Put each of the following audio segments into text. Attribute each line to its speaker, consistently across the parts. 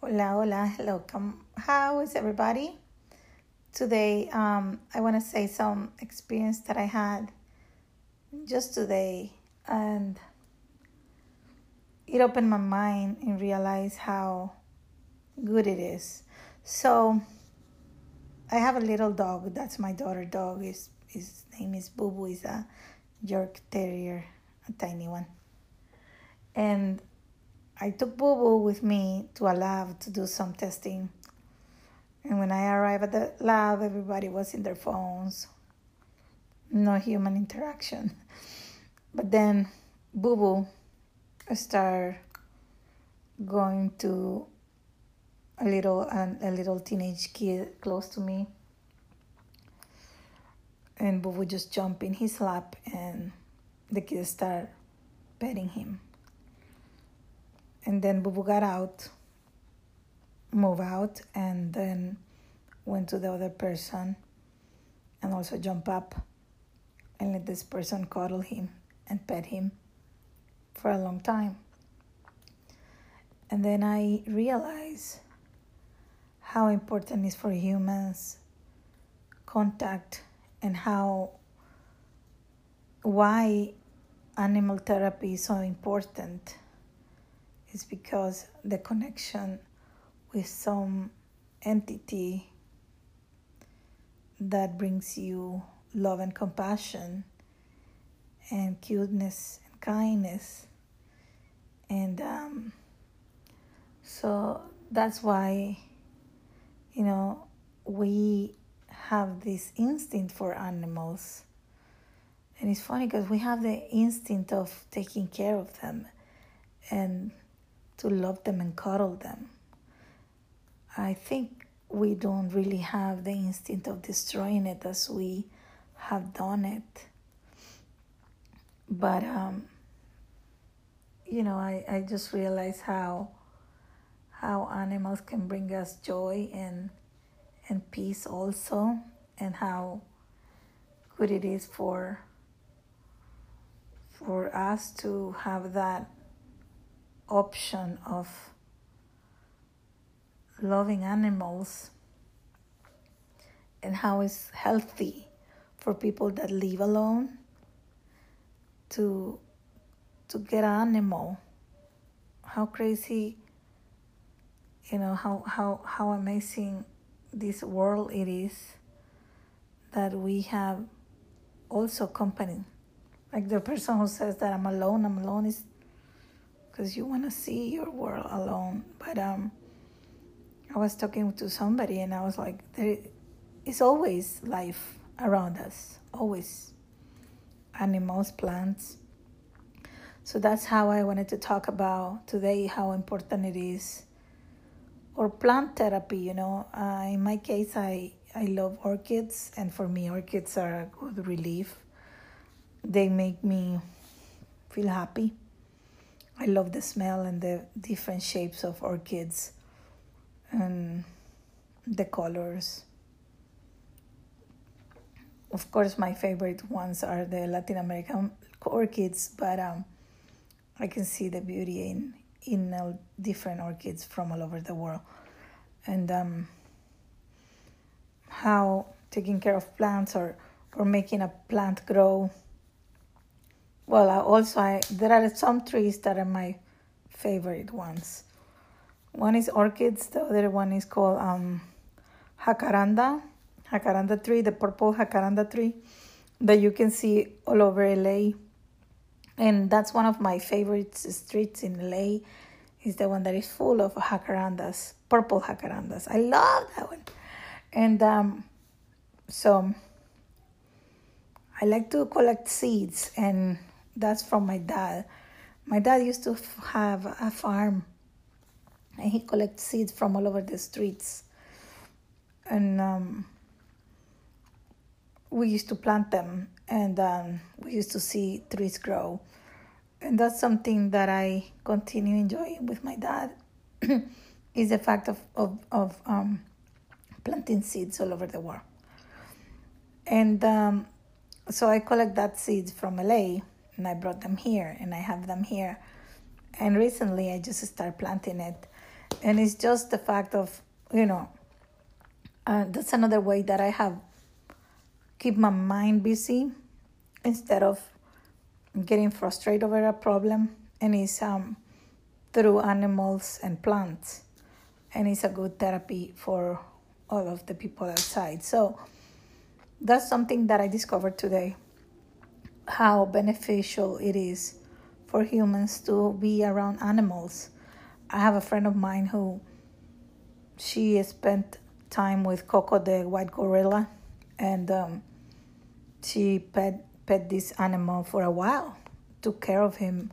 Speaker 1: Hola, hola, hello, come. How is everybody? Today, um, I want to say some experience that I had just today, and it opened my mind and realized how good it is. So, I have a little dog. That's my daughter dog. His his name is Boo Boo. He's a York Terrier, a tiny one, and I took Boo with me to a lab to do some testing. And when I arrived at the lab, everybody was in their phones. No human interaction. But then Boo Boo started going to a little a little teenage kid close to me. And Boo Boo just jumped in his lap and the kid started petting him and then Boo Boo got out, move out, and then went to the other person and also jump up and let this person cuddle him and pet him for a long time. And then I realized how important is for humans contact and how why animal therapy is so important is because the connection with some entity that brings you love and compassion and cuteness and kindness. And um, so that's why you know we have this instinct for animals. And it's funny because we have the instinct of taking care of them. And to love them and cuddle them. I think we don't really have the instinct of destroying it as we have done it. But, um, you know, I, I just realize how how animals can bring us joy and and peace also and how good it is for for us to have that option of loving animals and how it's healthy for people that live alone to to get an animal. How crazy you know how how how amazing this world it is that we have also company. Like the person who says that i'm alone i'm alone is because you want to see your world alone. But um, I was talking to somebody and I was like, there is always life around us, always animals, plants. So that's how I wanted to talk about today how important it is. Or plant therapy, you know. Uh, in my case, I, I love orchids, and for me, orchids are a good relief. They make me feel happy I love the smell and the different shapes of orchids and the colors. Of course, my favorite ones are the Latin American orchids, but um, I can see the beauty in in uh, different orchids from all over the world, and um, how taking care of plants or or making a plant grow well, I also I, there are some trees that are my favorite ones. One is orchids. The other one is called um, jacaranda, jacaranda tree, the purple jacaranda tree that you can see all over LA. And that's one of my favorite streets in LA. Is the one that is full of jacarandas, purple jacarandas. I love that one. And um, so I like to collect seeds and that's from my dad. My dad used to have a farm and he collects seeds from all over the streets. And um, we used to plant them and um, we used to see trees grow. And that's something that I continue enjoying with my dad is the fact of, of, of um, planting seeds all over the world. And um, so I collect that seeds from LA and I brought them here and I have them here. And recently I just started planting it. and it's just the fact of you know uh, that's another way that i have keep my mind busy instead of getting frustrated over a problem and it's um, through animals and plants and it's a good therapy for all of the people outside so that's something that i discovered today how beneficial it is for humans to be around animals i have a friend of mine who she spent time with coco the white gorilla and um, she pet pet this animal for a while, took care of him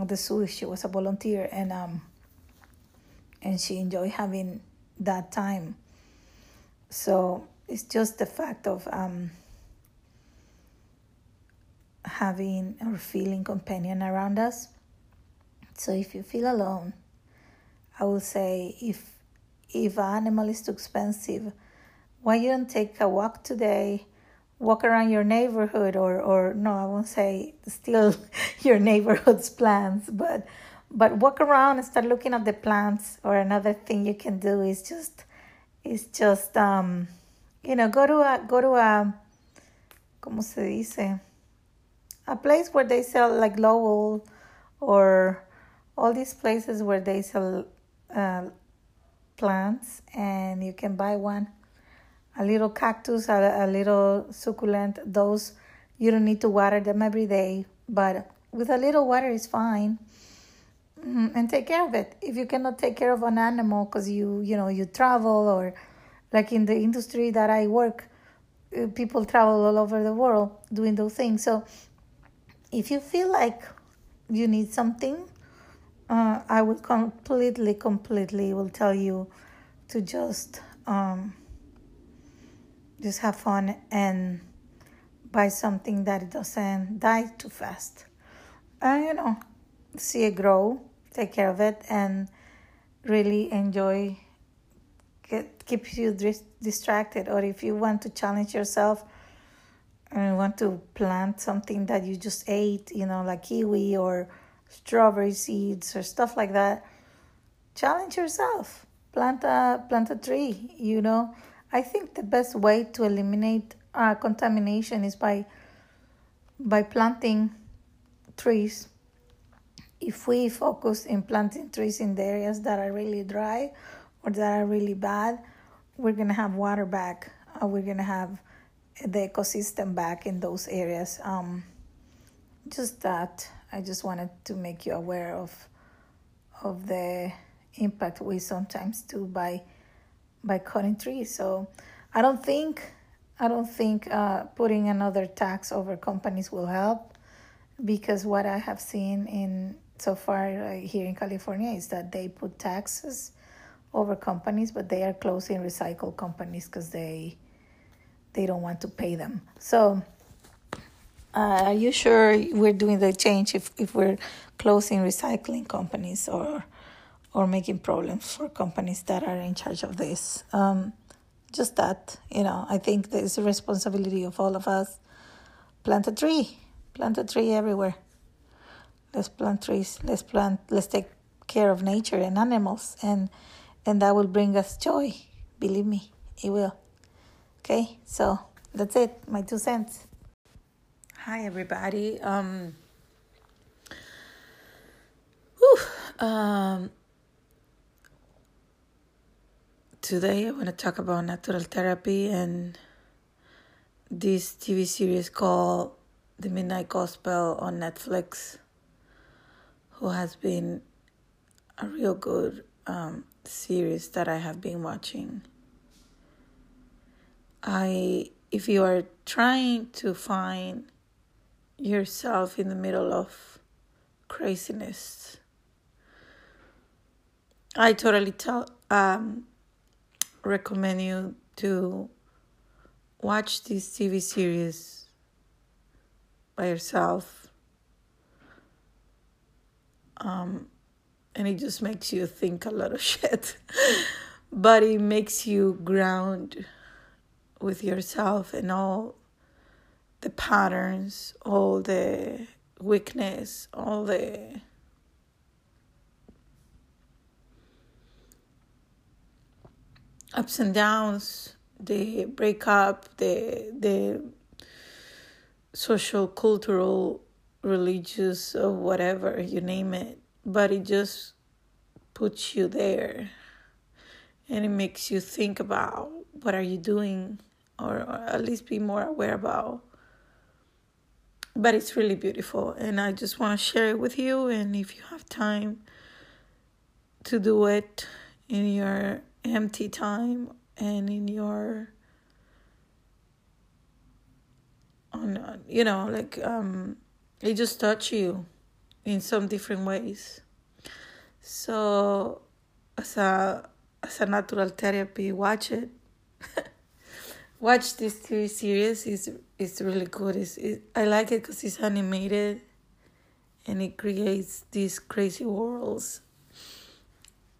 Speaker 1: at the zoo. She was a volunteer, and um, and she enjoyed having that time. So it's just the fact of um, having or feeling companion around us. So if you feel alone, I will say if if an animal is too expensive, why you don't take a walk today? walk around your neighborhood or or no i won't say steal your neighborhood's plants but but walk around and start looking at the plants or another thing you can do is just is just um you know go to a go to a como se dice a place where they sell like lowell or all these places where they sell uh, plants and you can buy one a little cactus, a, a little succulent. Those you don't need to water them every day, but with a little water is fine. Mm-hmm. And take care of it. If you cannot take care of an animal because you you know you travel or like in the industry that I work, uh, people travel all over the world doing those things. So if you feel like you need something, uh, I will completely, completely will tell you to just um, just have fun and buy something that doesn't die too fast. And you know, see it grow, take care of it, and really enjoy. Get, keeps you distracted, or if you want to challenge yourself and want to plant something that you just ate, you know, like kiwi or strawberry seeds or stuff like that, challenge yourself. Plant a plant a tree, you know I think the best way to eliminate uh, contamination is by by planting trees. If we focus in planting trees in the areas that are really dry or that are really bad, we're gonna have water back. Uh, we're gonna have the ecosystem back in those areas. Um, just that I just wanted to make you aware of of the impact we sometimes do by by cutting trees. So I don't think I don't think uh, putting another tax over companies will help because what I have seen in so far uh, here in California is that they put taxes over companies, but they are closing recycle companies because they they don't want to pay them. So, uh, are you sure we're doing the change if if we're closing recycling companies or or making problems for companies that are in charge of this. Um, just that, you know, I think there's a responsibility of all of us. Plant a tree, plant a tree everywhere. Let's plant trees. Let's plant. Let's take care of nature and animals, and and that will bring us joy. Believe me, it will. Okay, so that's it. My two cents. Hi, everybody. Um. Whew, um Today I want to talk about natural therapy and this TV series called The Midnight Gospel on Netflix, who has been a real good um, series that I have been watching. I, if you are trying to find yourself in the middle of craziness, I totally tell um, recommend you to watch this TV series by yourself. Um, and it just makes you think a lot of shit. but it makes you ground with yourself and all the patterns, all the weakness, all the ups and downs, the breakup, the the social, cultural, religious, or whatever you name it. But it just puts you there, and it makes you think about what are you doing, or, or at least be more aware about. But it's really beautiful, and I just want to share it with you. And if you have time to do it in your empty time and in your on you know like um it just touch you in some different ways so as a as a natural therapy watch it watch this TV series. Is it's really good. It's, it, i like it because it's animated and it creates these crazy worlds.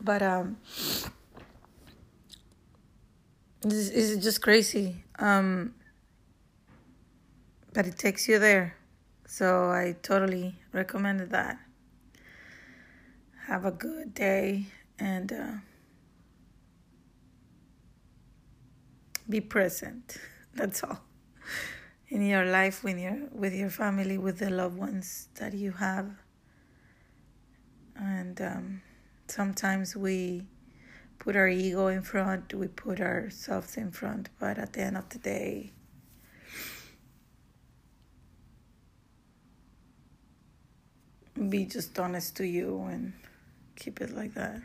Speaker 1: But um this is just crazy. Um but it takes you there. So i totally recommended that. Have a good day and uh, be present. That's all. In your life with your with your family with the loved ones that you have. And um, sometimes we put our ego in front, we put ourselves in front, but at the end of the day, be just honest to you and keep it like that.